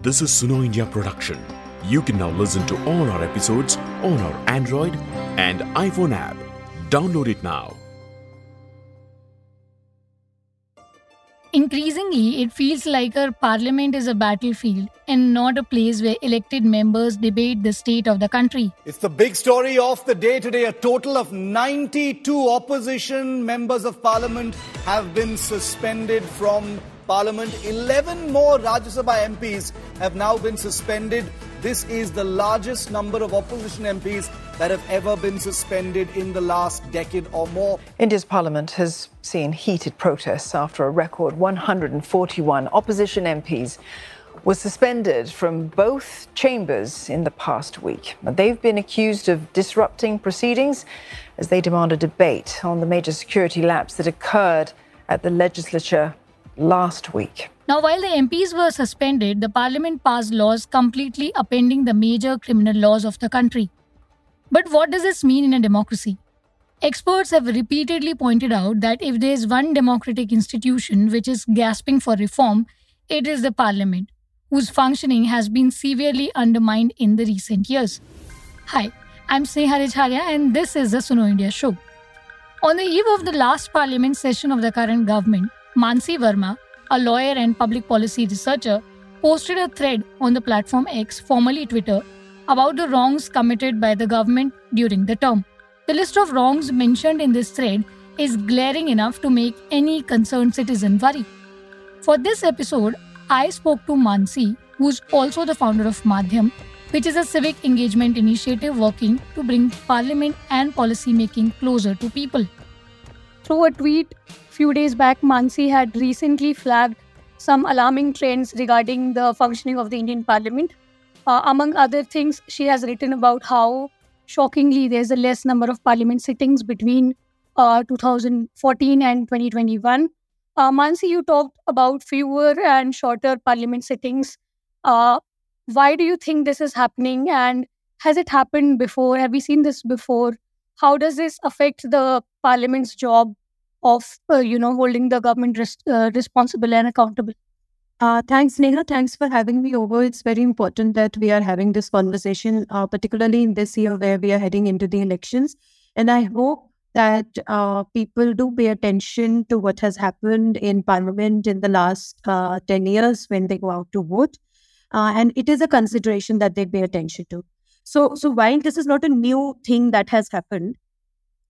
This is Suno India production. You can now listen to all our episodes on our Android and iPhone app. Download it now. Increasingly, it feels like our parliament is a battlefield and not a place where elected members debate the state of the country. It's the big story of the day today. A total of 92 opposition members of parliament have been suspended from parliament. 11 more Rajya Sabha MPs have now been suspended. This is the largest number of opposition MPs that have ever been suspended in the last decade or more. India's parliament has seen heated protests after a record 141 opposition MPs were suspended from both chambers in the past week. They've been accused of disrupting proceedings as they demand a debate on the major security lapse that occurred at the legislature last week. Now, while the MPs were suspended, the parliament passed laws completely upending the major criminal laws of the country. But what does this mean in a democracy? Experts have repeatedly pointed out that if there is one democratic institution which is gasping for reform, it is the parliament, whose functioning has been severely undermined in the recent years. Hi, I'm Sneha Richhariya and this is the Suno India show. On the eve of the last parliament session of the current government, Maansi Verma, a lawyer and public policy researcher, posted a thread on the platform X, formerly Twitter, about the wrongs committed by the government during the term. The list of wrongs mentioned in this thread is glaring enough to make any concerned citizen worry. For this episode, I spoke to Maansi, who's also the founder of Maadhyam, which is a civic engagement initiative working to bring parliament and policy making closer to people. Through a tweet few days back, Maansi had recently flagged some alarming trends regarding the functioning of the Indian Parliament. Uh, among other things, she has written about how shockingly there's a less number of Parliament sittings between uh, 2014 and 2021. Uh, Maansi, you talked about fewer and shorter Parliament sittings. Uh, why do you think this is happening, and has it happened before? Have we seen this before? How does this affect the Parliament's job of uh, you know holding the government res- uh, responsible and accountable. Uh, thanks, Neha. Thanks for having me over. It's very important that we are having this conversation, uh, particularly in this year where we are heading into the elections. And I hope that uh, people do pay attention to what has happened in Parliament in the last uh, 10 years when they go out to vote. and it is a consideration that they pay attention to. So, so while this is not a new thing that has happened,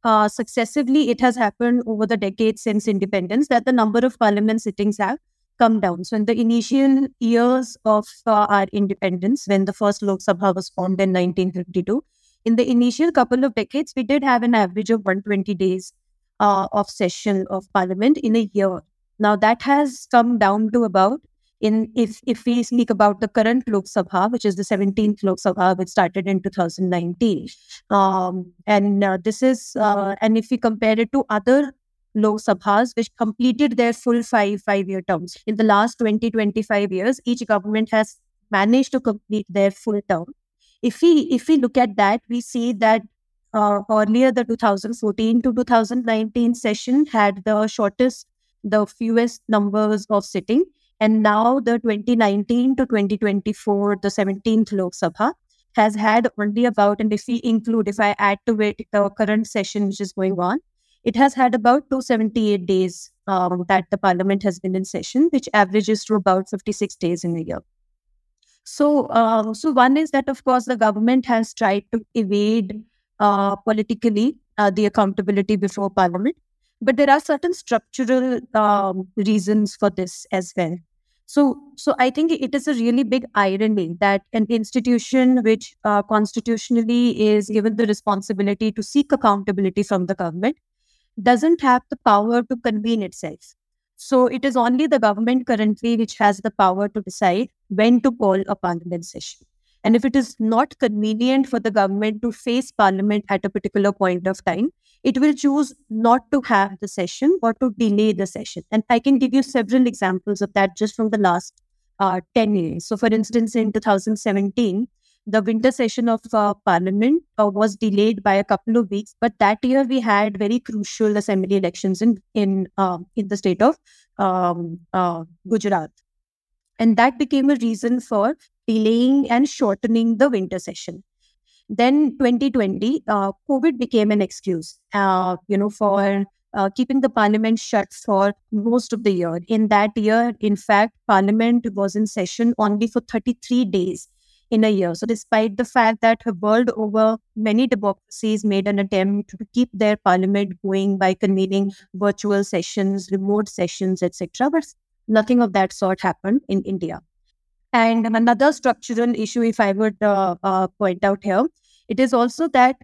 uh, successively it has happened over the decades since independence that the number of parliament sittings have come down. So in the initial years of uh, our independence, when the first Lok Sabha was formed in 1952, in the initial couple of decades, we did have an average of 120 days uh, of session of parliament in a year. Now that has come down to about in if if we speak about the current Lok Sabha, which is the 17th Lok Sabha, which started in 2019, um, and uh, this is uh, and if we compare it to other Lok Sabhas, which completed their full five five year terms in the last 20 25 years, each government has managed to complete their full term. If we if we look at that, we see that uh, earlier the 2014 to 2019 session had the shortest, the fewest numbers of sitting and now the 2019 to 2024, the 17th Lok Sabha has had only about, and if we include, if I add to it the current session which is going on, it has had about 278 days um, that the parliament has been in session, which averages to about 56 days in a year. So, uh, so one is that of course the government has tried to evade uh, politically uh, the accountability before parliament, but there are certain structural um, reasons for this as well. So, so I think it is a really big irony that an institution which uh, constitutionally is given the responsibility to seek accountability from the government doesn't have the power to convene itself. So, it is only the government currently which has the power to decide when to call a parliament session. And if it is not convenient for the government to face parliament at a particular point of time, it will choose not to have the session or to delay the session. And I can give you several examples of that just from the last uh, 10 years. So, for instance, in 2017, the winter session of uh, parliament uh, was delayed by a couple of weeks, but that year we had very crucial assembly elections in in uh, in the state of um, uh, Gujarat. And that became a reason for delaying and shortening the winter session. Then 2020, uh, COVID became an excuse, uh, you know, for uh, keeping the parliament shut for most of the year. In that year, in fact, parliament was in session only for 33 days in a year. So, despite the fact that world over, many democracies made an attempt to keep their parliament going by convening virtual sessions, remote sessions, etc., but nothing of that sort happened in India. And another structural issue, if I would uh, uh, point out here, it is also that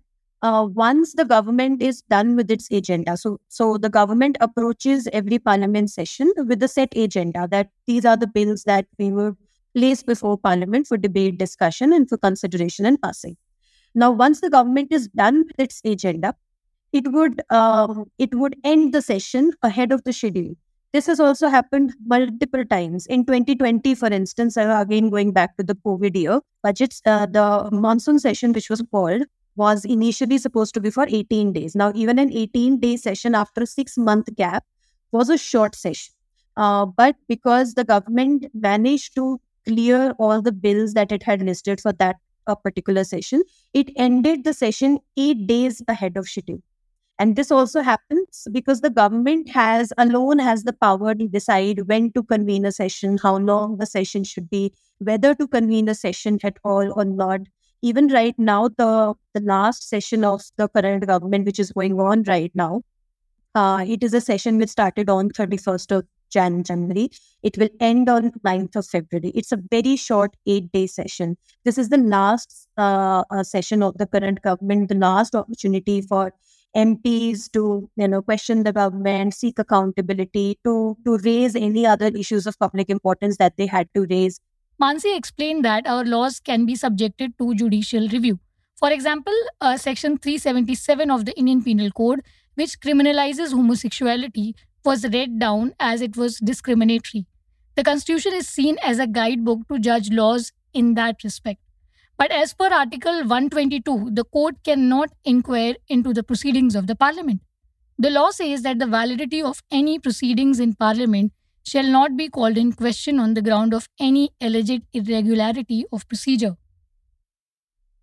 uh, once the government is done with its agenda, so so the government approaches every parliament session with a set agenda that these are the bills that we will place before parliament for debate, discussion, and for consideration and passing. Now, once the government is done with its agenda, it would um, it would end the session ahead of the schedule. This has also happened multiple times. In 2020, for instance, again going back to the COVID year, budgets, uh, the monsoon session, which was called, was initially supposed to be for 18 days. Now, even an 18 day session after a six month gap was a short session. Uh, but because the government managed to clear all the bills that it had listed for that uh, particular session, it ended the session eight days ahead of schedule. And this also happens because the government has alone has the power to decide when to convene a session, how long the session should be, whether to convene a session at all or not. Even right now, the, the last session of the current government, which is going on right now, uh, it is a session which started on 31st of Jan January. It will end on 9th of February. It's a very short eight day session. This is the last uh, uh, session of the current government, the last opportunity for MPs to you know question the government, seek accountability, to to raise any other issues of public importance that they had to raise. Maansi explained that our laws can be subjected to judicial review. For example, uh, Section 377 of the Indian Penal Code, which criminalizes homosexuality, was read down as it was discriminatory. The Constitution is seen as a guidebook to judge laws in that respect. But as per Article 122, the court cannot inquire into the proceedings of the Parliament. The law says that the validity of any proceedings in Parliament shall not be called in question on the ground of any alleged irregularity of procedure.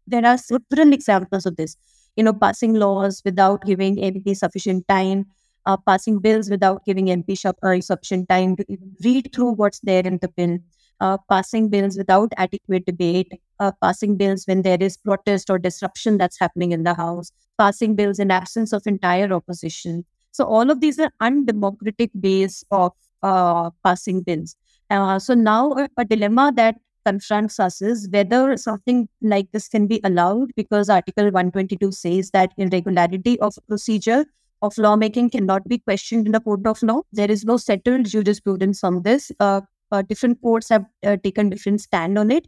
There are several examples of this. You know, passing laws without giving MP sufficient time, uh, passing bills without giving MP uh, sufficient time to read through what's there in the bill, uh, passing bills without adequate debate, uh, passing bills when there is protest or disruption that's happening in the House, passing bills in absence of entire opposition. So all of these are undemocratic ways of uh, passing bills. Uh, so now a, a dilemma that confronts us is whether something like this can be allowed because Article 122 says that irregularity of procedure of lawmaking cannot be questioned in a court of law. There is no settled jurisprudence on this. Uh, uh, different courts have uh, taken different stand on it.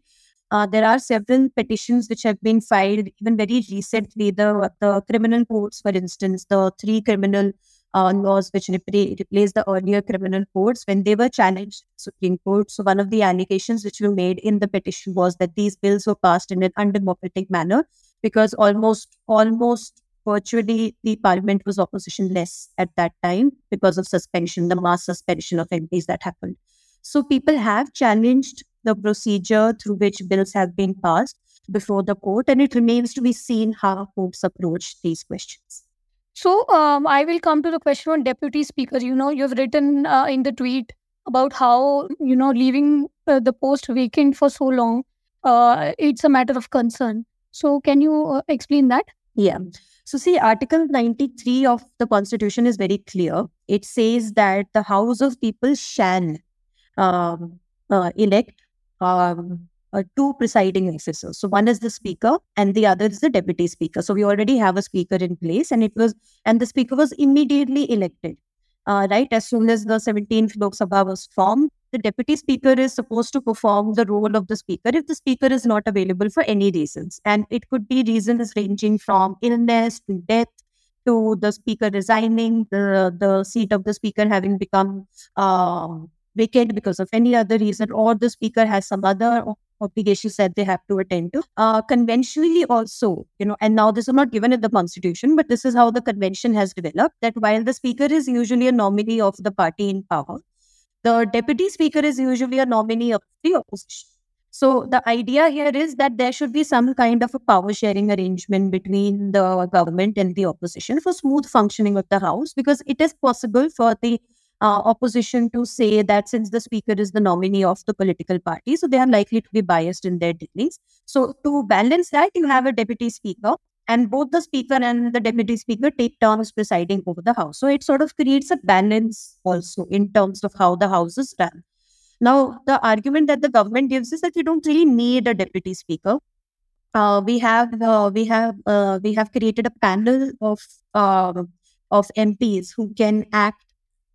Uh, there are several petitions which have been filed even very recently. The, the criminal courts, for instance, the three criminal uh, laws which replaced the earlier criminal courts when they were challenged Supreme Court. So one of the allegations which were made in the petition was that these bills were passed in an undemocratic manner because almost almost virtually the parliament was oppositionless at that time because of suspension, the mass suspension of MPs that happened. So people have challenged the procedure through which bills have been passed before the court, and it remains to be seen how courts approach these questions. So um, I will come to the question on deputy speaker. You know, you've written uh, in the tweet about how you know leaving uh, the post vacant for so long, uh, it's a matter of concern. So can you uh, explain that? Yeah. So, see, Article 93 of the Constitution is very clear. It says that the House of People shall um, uh, elect um, uh, two presiding officers. So one is the speaker and the other is the deputy speaker. So we already have a speaker in place, and it was and the speaker was immediately elected. Uh, right as soon as the 17th Lok Sabha was formed, the deputy speaker is supposed to perform the role of the speaker if the speaker is not available for any reasons, and it could be reasons ranging from illness to death to the speaker resigning, the the seat of the speaker having become uh, vacant because of any other reason, or the speaker has some other obligations that they have to attend to. Uh, conventionally, also, you know, and now this is not given in the constitution, but this is how the convention has developed that while the speaker is usually a nominee of the party in power, the deputy speaker is usually a nominee of the opposition. So the idea here is that there should be some kind of a power sharing arrangement between the government and the opposition for smooth functioning of the house because it is possible for the uh, opposition to say that since the speaker is the nominee of the political party, so they are likely to be biased in their dealings. So to balance that, you have a deputy speaker and both the speaker and the deputy speaker take turns presiding over the house. So it sort of creates a balance also in terms of how the house is run. Now, the argument that the government gives is that you don't really need a deputy speaker. Uh, we have uh, we have uh, we have created a panel of um, of MPs who can act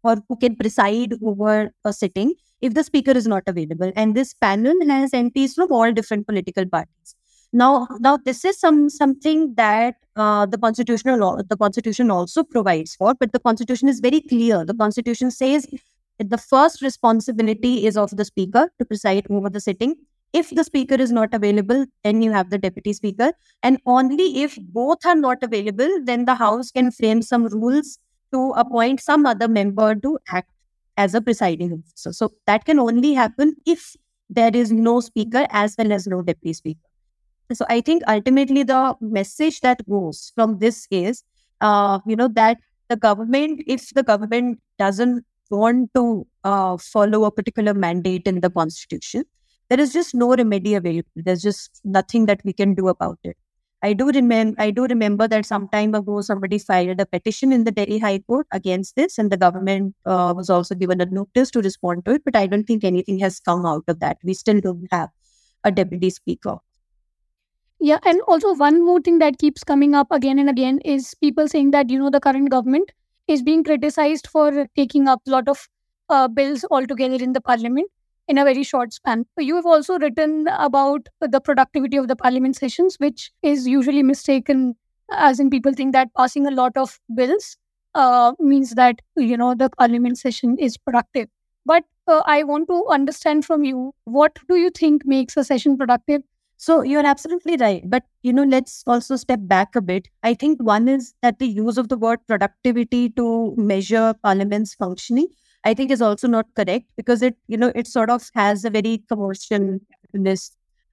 or who can preside over a sitting if the speaker is not available. And this panel has MPs from all different political parties. Now, now this is some something that uh, the constitutional law, the constitution also provides for, but the constitution is very clear. The constitution says the first responsibility is of the speaker to preside over the sitting. If the speaker is not available, then you have the deputy speaker. And only if both are not available, then the House can frame some rules to appoint some other member to act as a presiding officer. So that can only happen if there is no speaker as well as no deputy speaker. So I think ultimately the message that goes from this is, uh, you know, that the government, if the government doesn't want to uh, follow a particular mandate in the constitution, there is just no remedy available. There's just nothing that we can do about it. I do remember I do remember that some time ago somebody filed a petition in the Delhi High Court against this, and the government uh, was also given a notice to respond to it. But I don't think anything has come out of that. We still don't have a deputy speaker. Yeah, and also one more thing that keeps coming up again and again is people saying that you know the current government is being criticized for taking up a lot of uh, bills altogether in the parliament in a very short span. You have also written about the productivity of the parliament sessions, which is usually mistaken as in people think that passing a lot of bills uh, means that you know the parliament session is productive. But uh, I want to understand from you what do you think makes a session productive so you're absolutely right. But, you know, let's also step back a bit. I think one is that the use of the word productivity to measure parliament's functioning, I think is also not correct because it, you know, it sort of has a very commercial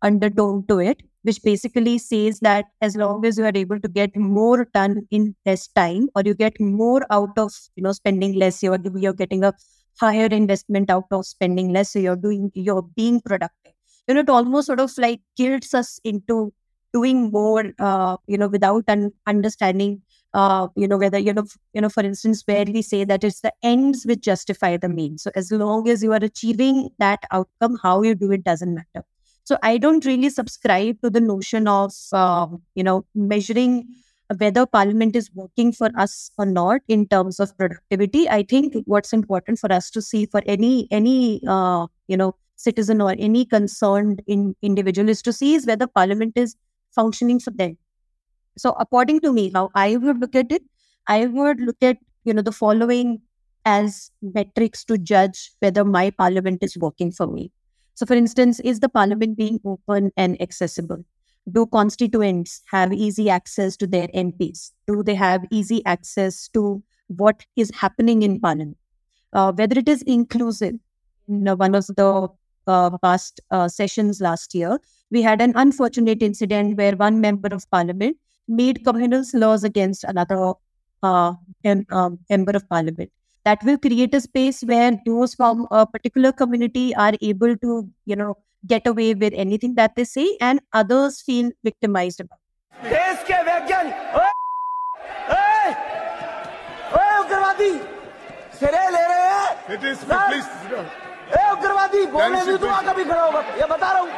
undertone to it, which basically says that as long as you are able to get more done in less time or you get more out of, you know, spending less, you're, you're getting a higher investment out of spending less. So you're doing, you're being productive you know, it almost sort of like guilts us into doing more, uh, you know, without an understanding, uh, you know, whether, you know, you know, for instance, where we say that it's the ends which justify the means. So as long as you are achieving that outcome, how you do it doesn't matter. So I don't really subscribe to the notion of, uh, you know, measuring whether parliament is working for us or not in terms of productivity i think what's important for us to see for any any uh, you know citizen or any concerned in, individual is to see is whether parliament is functioning for them. So according to me, how I would look at it, I would look at, you know, the following as metrics to judge whether my parliament is working for me. So for instance, is the parliament being open and accessible? Do constituents have easy access to their MPs? Do they have easy access to what is happening in parliament? Uh, whether it is inclusive. Know, one of the uh, past uh, sessions last year, we had an unfortunate incident where one member of parliament made communal laws against another uh, em- um, member of parliament. That will create a space where those from a particular community are able to, you know, get away with anything that they say, and others feel victimized about. It is, please. ए उग्रवादी बोलने भी तो कभी खड़ा होगा ये बता रहा हूँ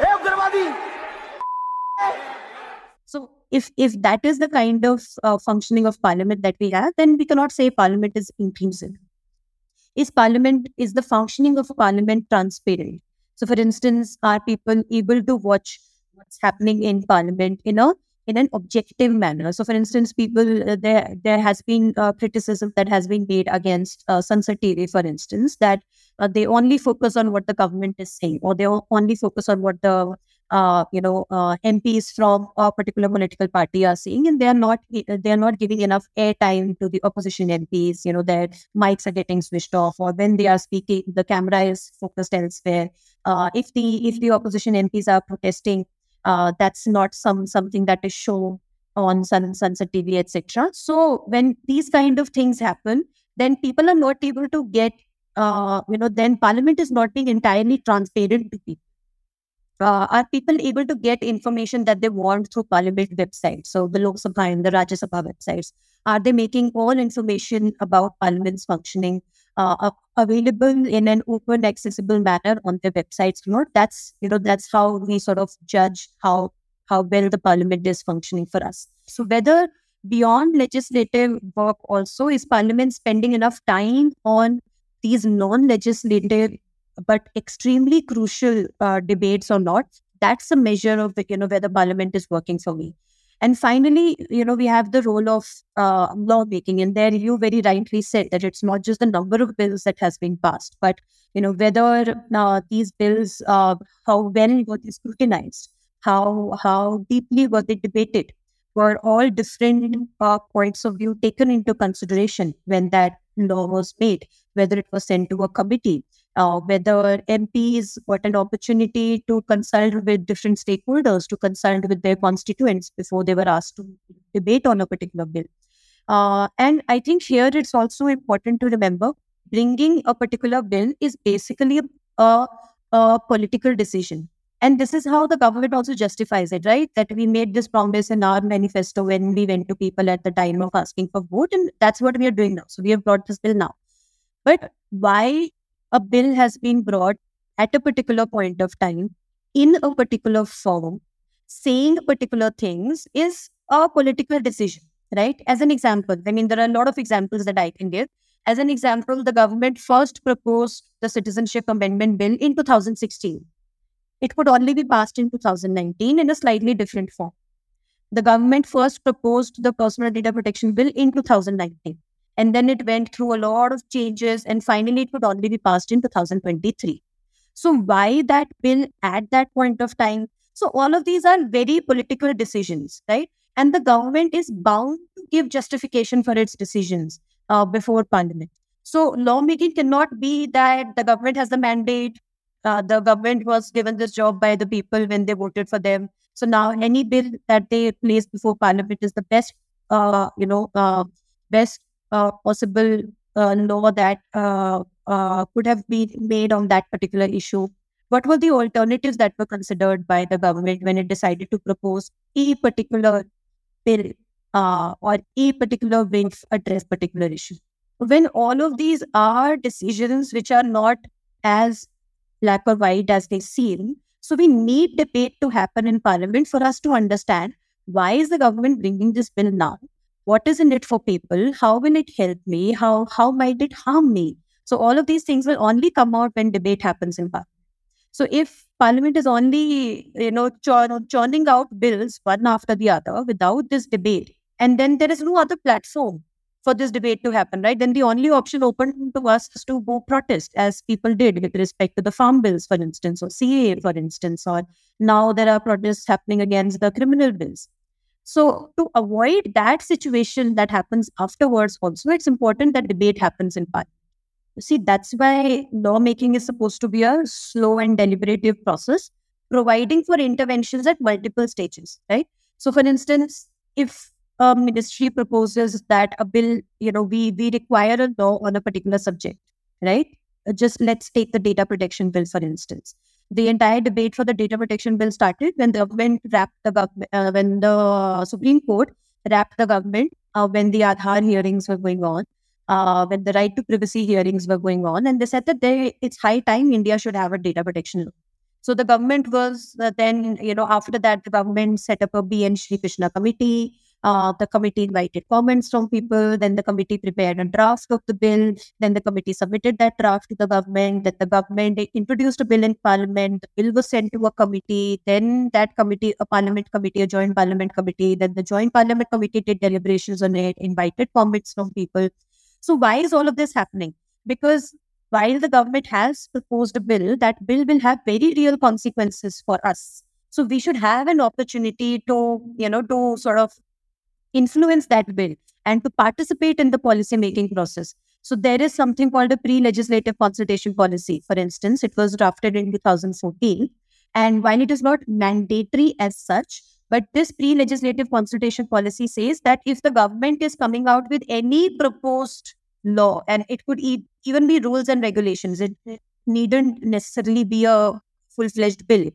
ए उग्रवादी So if if that is the kind of uh, functioning of parliament that we have, then we cannot say parliament is inclusive. Is parliament is the functioning of parliament transparent? So, for instance, are people able to watch what's happening in parliament in a in an objective manner. So, for instance, people uh, there there has been uh, criticism that has been made against uh, Sansad TV, for instance, that uh, they only focus on what the government is saying, or they only focus on what the uh, you know, uh, MPs from a particular political party are saying, and they are not they are not giving enough airtime to the opposition MPs. You know, their mics are getting switched off, or when they are speaking, the camera is focused elsewhere. Uh, if the if the opposition MPs are protesting, uh, that's not some something that is shown on Sun, Sansad TV, etc. So when these kind of things happen, then people are not able to get, uh, you know, then Parliament is not being entirely transparent to people uh, are people able to get information that they want through parliament websites so the lok sabha and the rajya sabha websites. Are they making all information about parliament's functioning uh, available in an open accessible manner on their websites? You know that's you know that's how we sort of judge how how well the parliament is functioning for us. So whether beyond legislative work also is parliament spending enough time on these non-legislative but extremely crucial uh, debates or not, that's a measure of you know, whether parliament is working for me. And finally, you know, we have the role of uh, lawmaking. And there you very rightly said that it's not just the number of bills that has been passed, but, you know, whether uh, these bills, uh, how well were they scrutinized, how, how deeply were they debated, were all different uh, points of view taken into consideration when that law was made, whether it was sent to a committee, uh, whether MPs got an opportunity to consult with different stakeholders, to consult with their constituents before they were asked to debate on a particular bill. Uh, and I think here it's also important to remember bringing a particular bill is basically a, a political decision. And this is how the government also justifies it, right? That we made this promise in our manifesto when we went to people at the time of asking for vote. And that's what we are doing now. So we have brought this bill now. But why a bill has been brought at a particular point of time in a particular form, saying particular things is a political decision, right? As an example, I mean, there are a lot of examples that I can give. As an example, the government first proposed the Citizenship Amendment Bill in 2016. It could only be passed in 2019 in a slightly different form. The government first proposed the Personal Data Protection Bill in 2019. And then it went through a lot of changes, and finally, it could only be passed in 2023. So, why that bill at that point of time? So, all of these are very political decisions, right? And the government is bound to give justification for its decisions uh, before parliament. So, lawmaking cannot be that the government has the mandate, uh, the government was given this job by the people when they voted for them. So now any bill that they place before parliament is the best, uh, you know, uh, best possible uh, law that uh, could have been made on that particular issue. What were the alternatives that were considered by the government when it decided to propose a particular bill or a particular way to address particular issue? When all of these are decisions which are not as black or white as they seem, so we need debate to happen in parliament for us to understand why is the government bringing this bill now? What is in it for people? How will it help me? How how might it harm me? So all of these things will only come out when debate happens in parliament so if parliament is only you know churning out bills one after the other without this debate and then there is no other platform for this debate to happen right? Then the only option open to us is to go protest as people did with respect to the farm bills for instance or CAA for instance or now there are protests happening against the criminal bills so, to avoid that situation that happens afterwards, also, it's important that debate happens in parliament. You see, that's why lawmaking is supposed to be a slow and deliberative process, providing for interventions at multiple stages, right? So, for instance, if a ministry proposes that a bill, you know, we we require a law on a particular subject, right? Just let's take the data protection bill, for instance the entire debate for the data protection bill started when the government rapped the government, uh, when the Supreme Court rapped the government uh, when the Aadhaar hearings were going on, uh, when the right to privacy hearings were going on, and they said that they, it's high time India should have a data protection law. So the government was uh, then, you know, after that, the government set up a B.N. Srikrishna committee. Uh, the committee invited comments from people. Then the committee prepared a draft of the bill. Then the committee submitted that draft to the government. Then the government introduced a bill in parliament. The bill was sent to a committee. Then that committee, a parliament committee, a joint parliament committee. Then the joint parliament committee did deliberations on it, invited comments from people. So why is all of this happening? Because while the government has proposed a bill, that bill will have very real consequences for us So we should have an opportunity to, you know, to sort of influence that bill and to participate in the policy making process. So there is something called a pre-legislative consultation policy. For instance, it was drafted in 2014. And while it is not mandatory as such, but this pre-legislative consultation policy says that if the government is coming out with any proposed law, and it could e- even be rules and regulations, it, needn't necessarily be a full-fledged bill.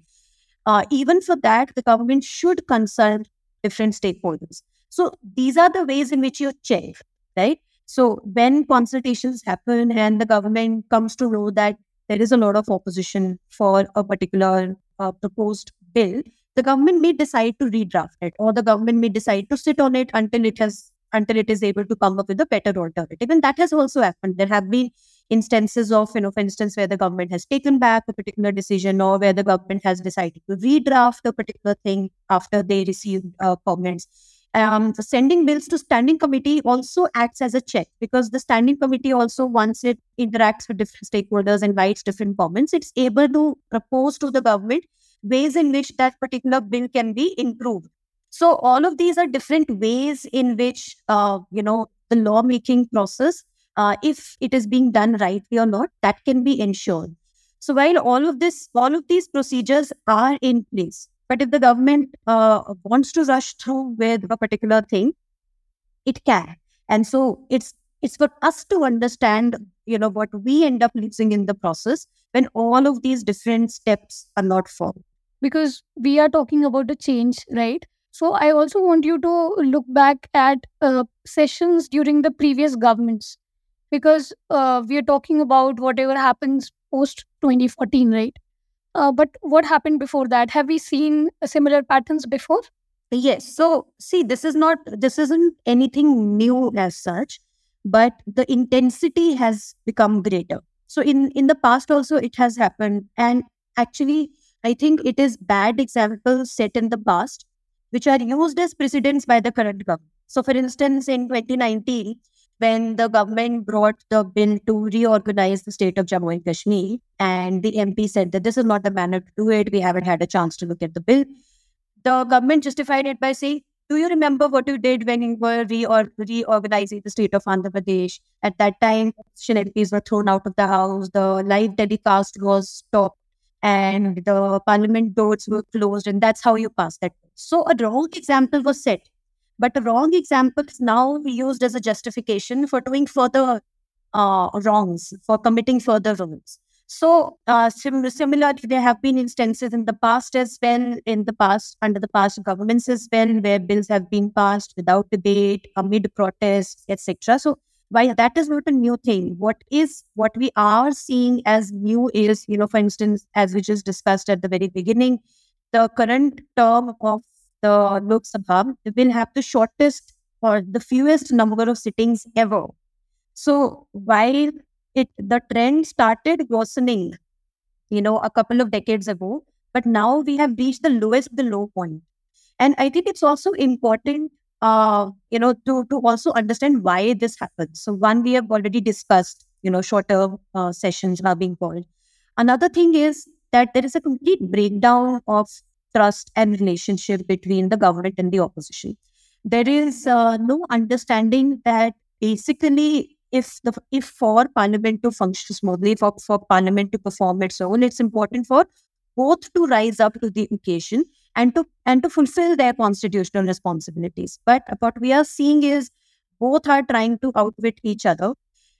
Uh, even for that, the government should consult different stakeholders. So these are the ways in which you check, right? So when consultations happen and the government comes to know that there is a lot of opposition for a particular uh, proposed bill, the government may decide to redraft it, or the government may decide to sit on it until it has until it is able to come up with a better alternative. And that has also happened. There have been instances of, you know, for instance, where the government has taken back a particular decision or where the government has decided to redraft a particular thing after they received uh, comments um, sending bills to standing committee also acts as a check because the standing committee also once it interacts with different stakeholders and writes different comments it's able to propose to the government ways in which that particular bill can be improved. So all of these are different ways in which uh, you know the lawmaking process uh, if it is being done rightly or not that can be ensured. So while all of this all of these procedures are in place but if the government uh, wants to rush through with a particular thing, it can. And so it's it's for us to understand, you know, what we end up losing in the process when all of these different steps are not followed. Because we are talking about the change, right? So I also want you to look back at uh, sessions during the previous governments, because uh, we are talking about whatever happens post 2014, right? Uh, but what happened before that? Have we seen similar patterns before? Yes. So, see, this is not, this isn't anything new as such, but the intensity has become greater. So, in in the past also, it has happened, and actually, I think it is bad examples set in the past, which are used as precedents by the current government. So, for instance, in 2019, when the government brought the bill to reorganize the state of Jammu and Kashmir, and the MP said that this is not the manner to do it. We haven't had a chance to look at the bill. The government justified it by saying, Do you remember what you did when you were reor- reorganizing the state of Andhra Pradesh? At that time, MPs were thrown out of the house, the live telecast was stopped, and the parliament doors were closed, and that's how you passed that. So, a wrong example was set but wrong example is now used as a justification for doing further uh, wrongs, for committing further wrongs. So, uh, sim- similarly, there have been instances in the past as well, in the past, under the past governments as well, where bills have been passed without debate, amid protests, etc. So, why that is not a new thing. What is what we are seeing as new is, you know, for instance, as we just discussed at the very beginning, the current term of the Lok Sabha will have the shortest or the fewest number of sittings ever. So while it the trend started worsening, you know, a couple of decades ago, but now we have reached the lowest the low point. And I think it's also important, uh, you know, to to also understand why this happens. So one we have already discussed, you know, shorter uh, sessions are being called. Another thing is that there is a complete breakdown of trust and relationship between the government and the opposition. There is uh, no understanding that basically, if the if for Parliament to function smoothly, for, for Parliament to perform its own, it's important for both to rise up to the occasion and to and to fulfill their constitutional responsibilities. But what we are seeing is both are trying to outwit each other.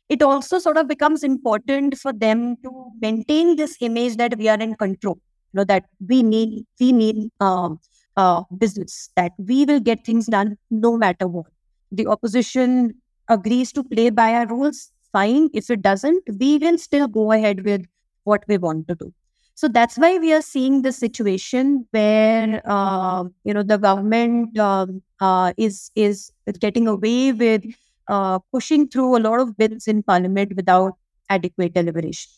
It also sort of becomes important for them to maintain this image that we are in control know that we need we need um, uh, business that we will get things done no matter what. The opposition agrees to play by our rules, fine. If it doesn't, we will still go ahead with what we want to do. So that's why we are seeing the situation where uh, you know the government um, uh, is is getting away with uh, pushing through a lot of bills in parliament without adequate deliberation.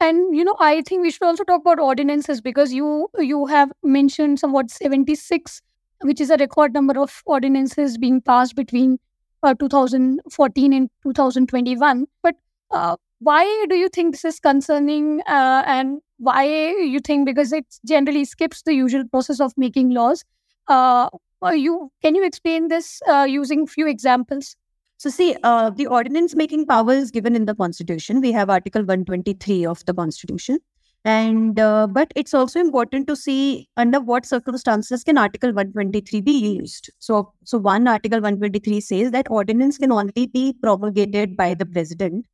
And you know, I think we should also talk about ordinances because you you have mentioned somewhat 76, which is a record number of ordinances being passed between uh, 2014 and 2021. But uh, why do you think this is concerning? Uh, and why you think because it generally skips the usual process of making laws. Uh, you can you explain this uh, using few examples? So, see, uh, the ordinance making power is given in the Constitution. We have Article 123 of the Constitution. And uh, but it's also important to see under what circumstances can Article 123 be used. So, so one Article 123 says that ordinance can only be promulgated by the president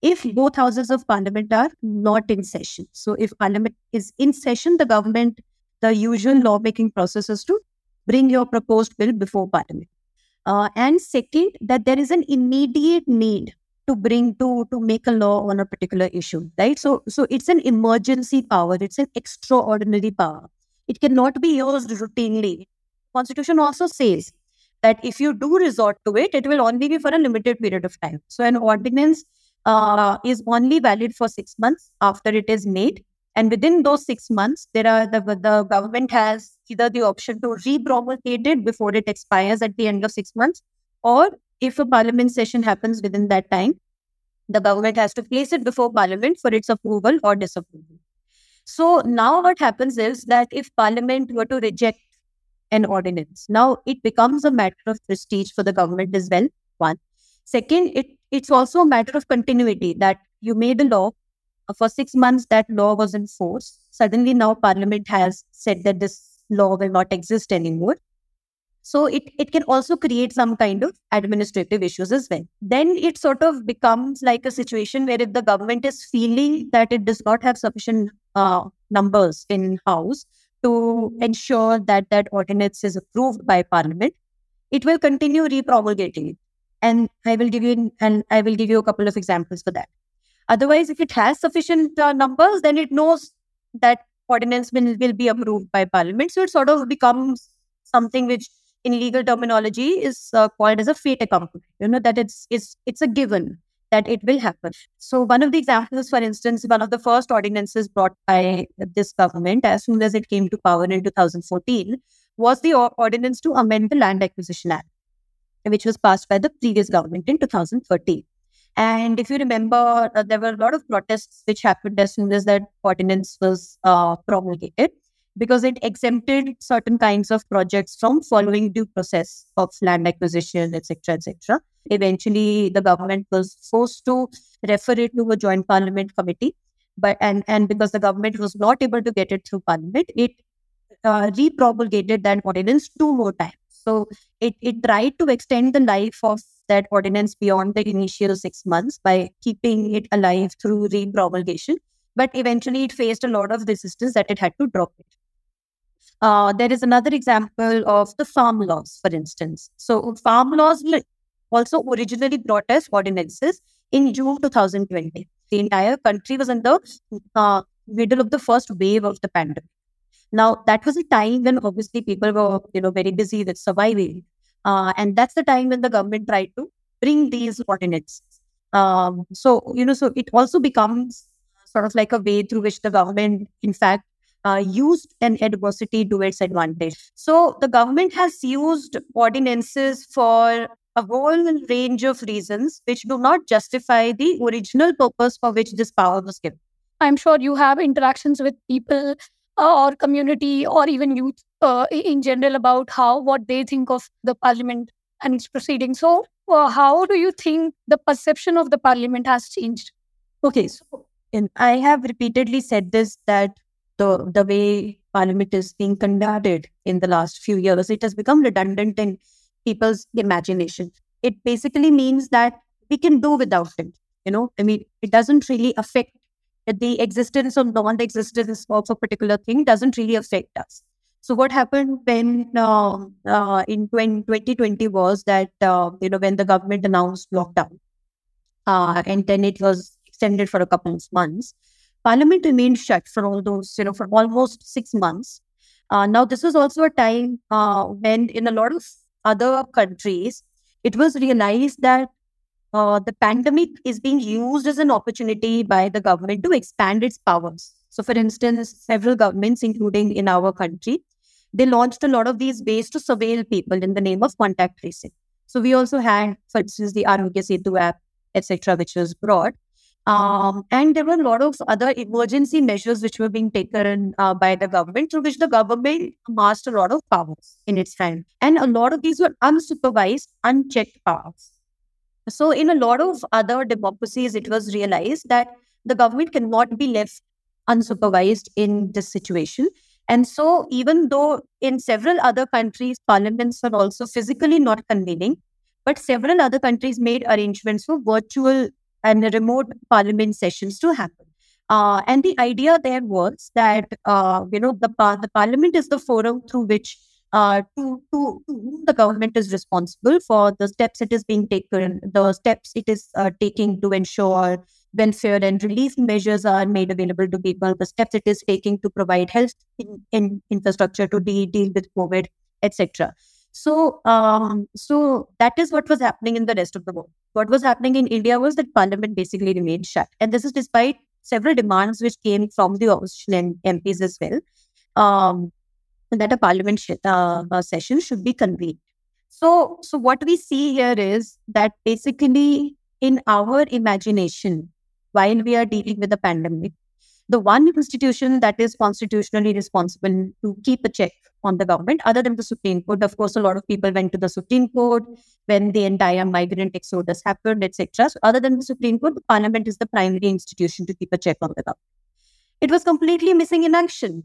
if both houses of parliament are not in session. So, if parliament is in session, the government, the usual lawmaking process is to bring your proposed bill before parliament. Uh, and second, that there is an immediate need to bring to to make a law on a particular issue right? So so it's an emergency power. It's an extraordinary power. It cannot be used routinely. Constitution also says that if you do resort to it it will only be for a limited period of time. So an ordinance uh, is only valid for 6 months after it is made and within those 6 months there are the, the government has either the option to re-promulgate it before it expires at the end of 6 months or if a parliament session happens within that time, the government has to place it before parliament for its approval or disapproval. So now what happens is that if parliament were to reject an ordinance, now it becomes a matter of prestige for the government as well. One. Second, it, it's also a matter of continuity that you made a law for six months, that law was in force. Suddenly now parliament has said that this law will not exist anymore. So it, it can also create some kind of administrative issues as well. Then it sort of becomes like a situation where if the government is feeling that it does not have sufficient uh, numbers in house to ensure that that ordinance is approved by parliament, it will continue repromulgating it. And I will give you and I will give you a couple of examples for that. Otherwise, if it has sufficient uh, numbers, then it knows that ordinance will, will be approved by parliament. So it sort of becomes something which in legal terminology is uh, called as a fait accompli. You know that it's it's it's a given that it will happen. So one of the examples, for instance, one of the first ordinances brought by this government as soon as it came to power in 2014 was the ordinance to amend the Land Acquisition Act, which was passed by the previous government in 2013. And if you remember, uh, there were a lot of protests which happened as soon as that ordinance was uh, promulgated because it exempted certain kinds of projects from following due process of land acquisition, etc., etc. Eventually, the government was forced to refer it to a joint parliament committee, but and and because the government was not able to get it through parliament, it uh, repromulgated that ordinance two more times. So it it tried to extend the life of that ordinance beyond the initial six months by keeping it alive through repromulgation. But eventually, it faced a lot of resistance that it had to drop it. Uh, there is another example of the farm laws, for instance. So, farm laws also originally brought as ordinances in June 2020. The entire country was in the uh, middle of the first wave of the pandemic. Now, that was a time when obviously people were, you know, very busy with surviving, uh, and that's the time when the government tried to bring these ordinances. Um, so, you know, so it also becomes sort of like a way through which the government, in fact, uh, used an adversity to its advantage. So the government has used ordinances for a whole range of reasons which do not justify the original purpose for which this power was given. I'm sure you have interactions with people or community or even youth uh, in general about how what they think of the parliament and its proceedings. So, uh, how do you think the perception of the parliament has changed? Okay, so and I have repeatedly said this that the the way parliament is being conducted in the last few years, it has become redundant in people's imagination. It basically means that we can do without it. You know, I mean, it doesn't really affect the existence or non-existence of a particular thing doesn't really affect us. So what happened when uh, uh, in 20, 2020 was that uh, you know when the government announced lockdown, uh, and then it was extended for a couple of months. Parliament remained shut for all those, you know, for almost six months. Uh, now, this was also a time uh, when, in a lot of other countries, it was realized that uh, the pandemic is being used as an opportunity by the government to expand its powers. So, for instance, several governments, including in our country, they launched a lot of these ways to surveil people in the name of contact tracing. So, we also had, for instance, the Aarogya Setu app, etc., which was brought. Um, and there were a lot of other emergency measures which were being taken uh, by the government, through which the government amassed a lot of powers in its hand. And a lot of these were unsupervised, unchecked powers. So, in a lot of other democracies, it was realized that the government cannot be left unsupervised in this situation. And so, even though in several other countries, parliaments are also physically not convening, but several other countries made arrangements for virtual and remote parliament sessions to happen. Uh, and the idea there was that uh, you know the the parliament is the forum through which uh, to, to, whom the government is responsible for the steps it is being taken, the steps it is uh, taking to ensure welfare and relief measures are made available to people, the steps it is taking to provide health in, in infrastructure to de- deal with COVID, etc. So, um, so that is what was happening in the rest of the world. What was happening in India was that Parliament basically remained shut, and this is despite several demands which came from the opposition MPs as well. Um, that a parliament sh- uh, uh, session should be convened. So, so what we see here is that basically in our imagination, while we are dealing with the pandemic, the one institution that is constitutionally responsible to keep a check on the government, other than the Supreme Court, of course, a lot of people went to the Supreme Court when the entire migrant exodus happened, etc. So, other than the Supreme Court, the Parliament is the primary institution to keep a check on the government. It was completely missing in action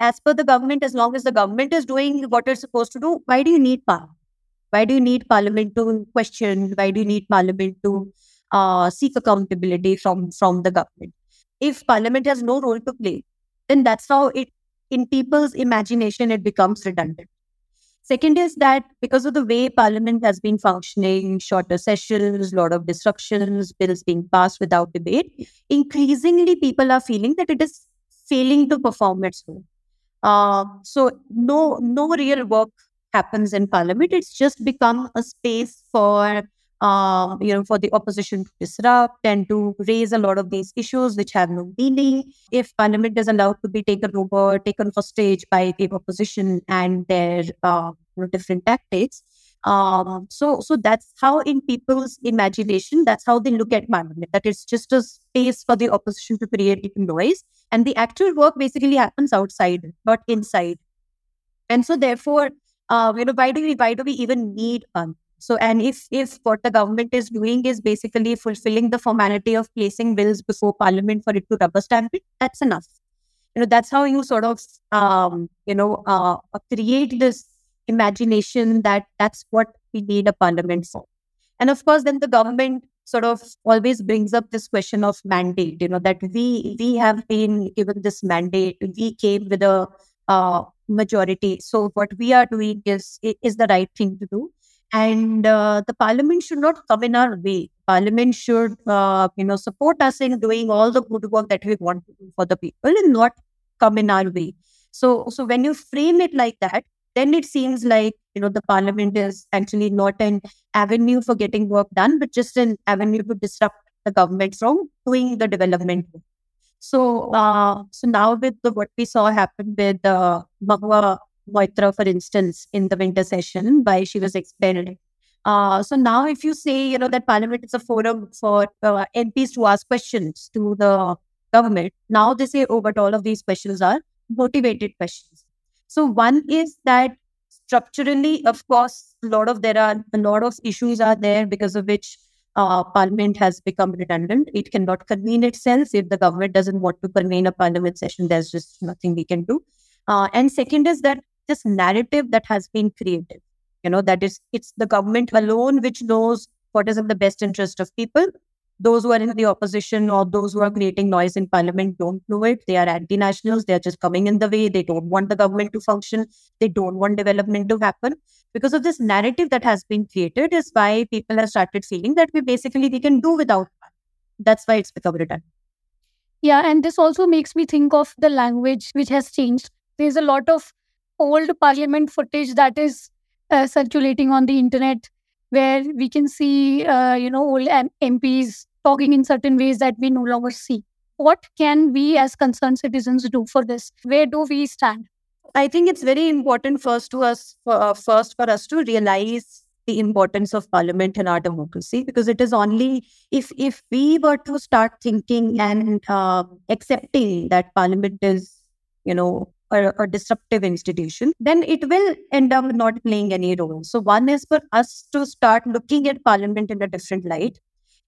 as per the government, as long as the government is doing what it's supposed to do, why do you need parliament? Why do you need parliament to question? Why do you need parliament to uh, seek accountability from from the government? If parliament has no role to play, then that's how it in people's imagination it becomes redundant. Second is that because of the way Parliament has been functioning, shorter sessions, lot of disruptions, bills being passed without debate, increasingly people are feeling that it is failing to perform its role. Uh, so no no real work happens in parliament. It's just become a space for uh, you know for the opposition to disrupt and to raise a lot of these issues which have no meaning. If parliament is allowed to be taken over, taken for stage by the opposition and their uh, different tactics. Um, so, so that's how in people's imagination, that's how they look at parliament. That it's just a space for the opposition to create noise. And the actual work basically happens outside not inside. And so therefore uh, you know why do we why do we even need one so and if if what the government is doing is basically fulfilling the formality of placing bills before parliament for it to rubber stamp it that's enough. You know that's how you sort of um, you know uh, create this imagination that that's what we need a parliament for. And of course then the government sort of always brings up this question of mandate you know that we we have been given this mandate. We came with a uh, majority. So what we are doing is is the right thing to do. And uh, the parliament should not come in our way. Parliament should uh, you know support us in doing all the good work that we want to do for the people and not come in our way. So so when you frame it like that then it seems like you know the parliament is actually not an avenue for getting work done but just an avenue to disrupt the government from doing the development so uh, so now with the, what we saw happen with uh, Mahua Moitra, for instance, in the winter session, why she was expelled. Uh, so now, if you say you know that Parliament is a forum for uh, MPs to ask questions to the government, now they say, oh, but all of these questions are motivated questions. So one is that structurally, of course, a lot of there are a lot of issues are there because of which uh, Parliament has become redundant. It cannot convene itself if the government doesn't want to convene a Parliament session. There's just nothing we can do. Uh, and second is that this narrative that has been created, you know, that is it's the government alone which knows what is in the best interest of people those who are in the opposition or those who are creating noise in parliament don't know it. They are anti nationals. They are just coming in the way. They don't want the government to function. They don't want development to happen. Because of this narrative that has been created, is why people have started feeling that we basically we can do without. That's why it's become redundant. Yeah, and this also makes me think of the language which has changed. There's a lot of old parliament footage that is uh, circulating on the internet where we can see, uh, you know, old M- MPs talking in certain ways that we no longer see. What can we as concerned citizens do for this? Where do we stand? I think it's very important first to us, uh, first for us to realize the importance of parliament in our democracy because it is only if if we were to start thinking and uh, accepting that parliament is you know a, a, disruptive institution then it will end up not playing any role so one is for us to start looking at parliament in a different light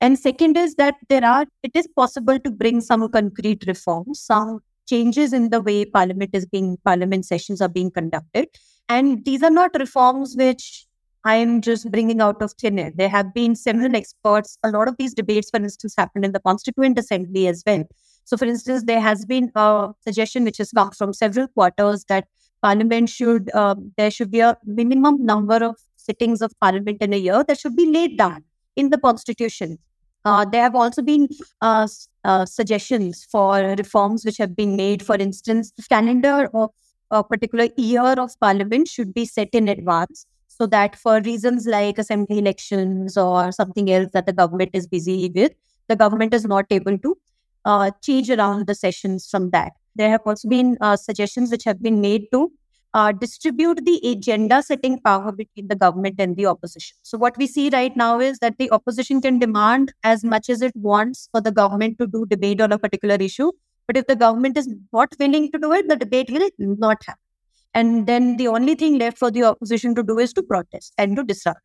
and second is that there are it is possible to bring some concrete reforms some changes in the way parliament is being parliament sessions are being conducted and these are not reforms which I am just bringing out of thin air. There have been several experts. A lot of these debates, for instance, happened in the Constituent Assembly as well. So, for instance, there has been a suggestion which has come from several quarters that Parliament should, uh, there should be a minimum number of sittings of Parliament in a year that should be laid down in the Constitution. Uh, there have also been uh, uh, suggestions for reforms which have been made. For instance, the calendar of a particular year of parliament should be set in advance so that for reasons like assembly elections or something else that the government is busy with, the government is not able to uh, change around the sessions from that. There have also been uh, suggestions which have been made to uh, distribute the agenda setting power between the government and the opposition. So, what we see right now is that the opposition can demand as much as it wants for the government to do debate on a particular issue. But if the government is not willing to do it, the debate will not happen. And then the only thing left for the opposition to do is to protest and to disrupt.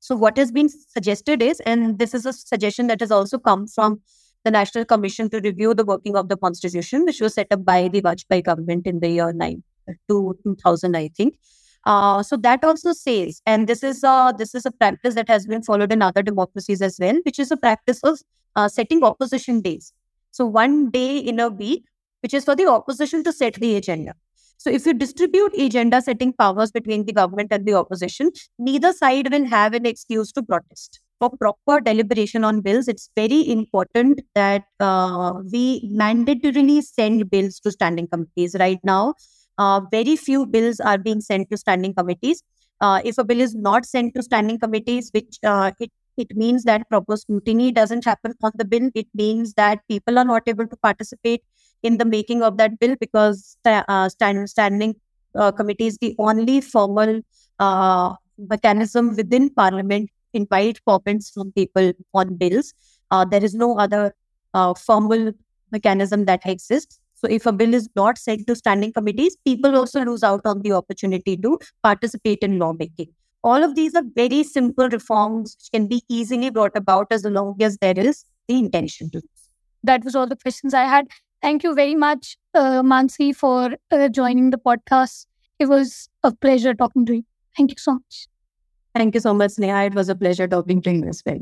So, what has been suggested is, and this is a suggestion that has also come from the National Commission to review the working of the Constitution, which was set up by the Vajpayee government in the year 9 to 2000, I think. Uh, so that also says, and this is a this is a practice that has been followed in other democracies as well, which is a practice of uh, setting opposition days. So one day in a week, which is for the opposition to set the agenda. So if you distribute agenda setting powers between the government and the opposition, neither side will have an excuse to protest. For proper deliberation on bills, it's very important that uh, we mandatorily send bills to standing committees. Right now, uh, very few bills are being sent to standing committees. Uh, if a bill is not sent to standing committees, which uh, it it means that proper scrutiny doesn't happen on the bill. It means that people are not able to participate in the making of that bill because uh, stand, standing uh, committee is the only formal uh, mechanism within Parliament invite comments from people on bills. Uh, there is no other formal mechanism that exists. So if a bill is not sent to standing committees, people also lose out on the opportunity to participate in lawmaking. All of these are very simple reforms which can be easily brought about as long as there is the intention to. That was all the questions I had. Thank you very much, uh, Maansi, for uh, joining the podcast. It was a pleasure talking to you. Thank you so much. Thank you so much, Sneha. It was a pleasure talking to you as well.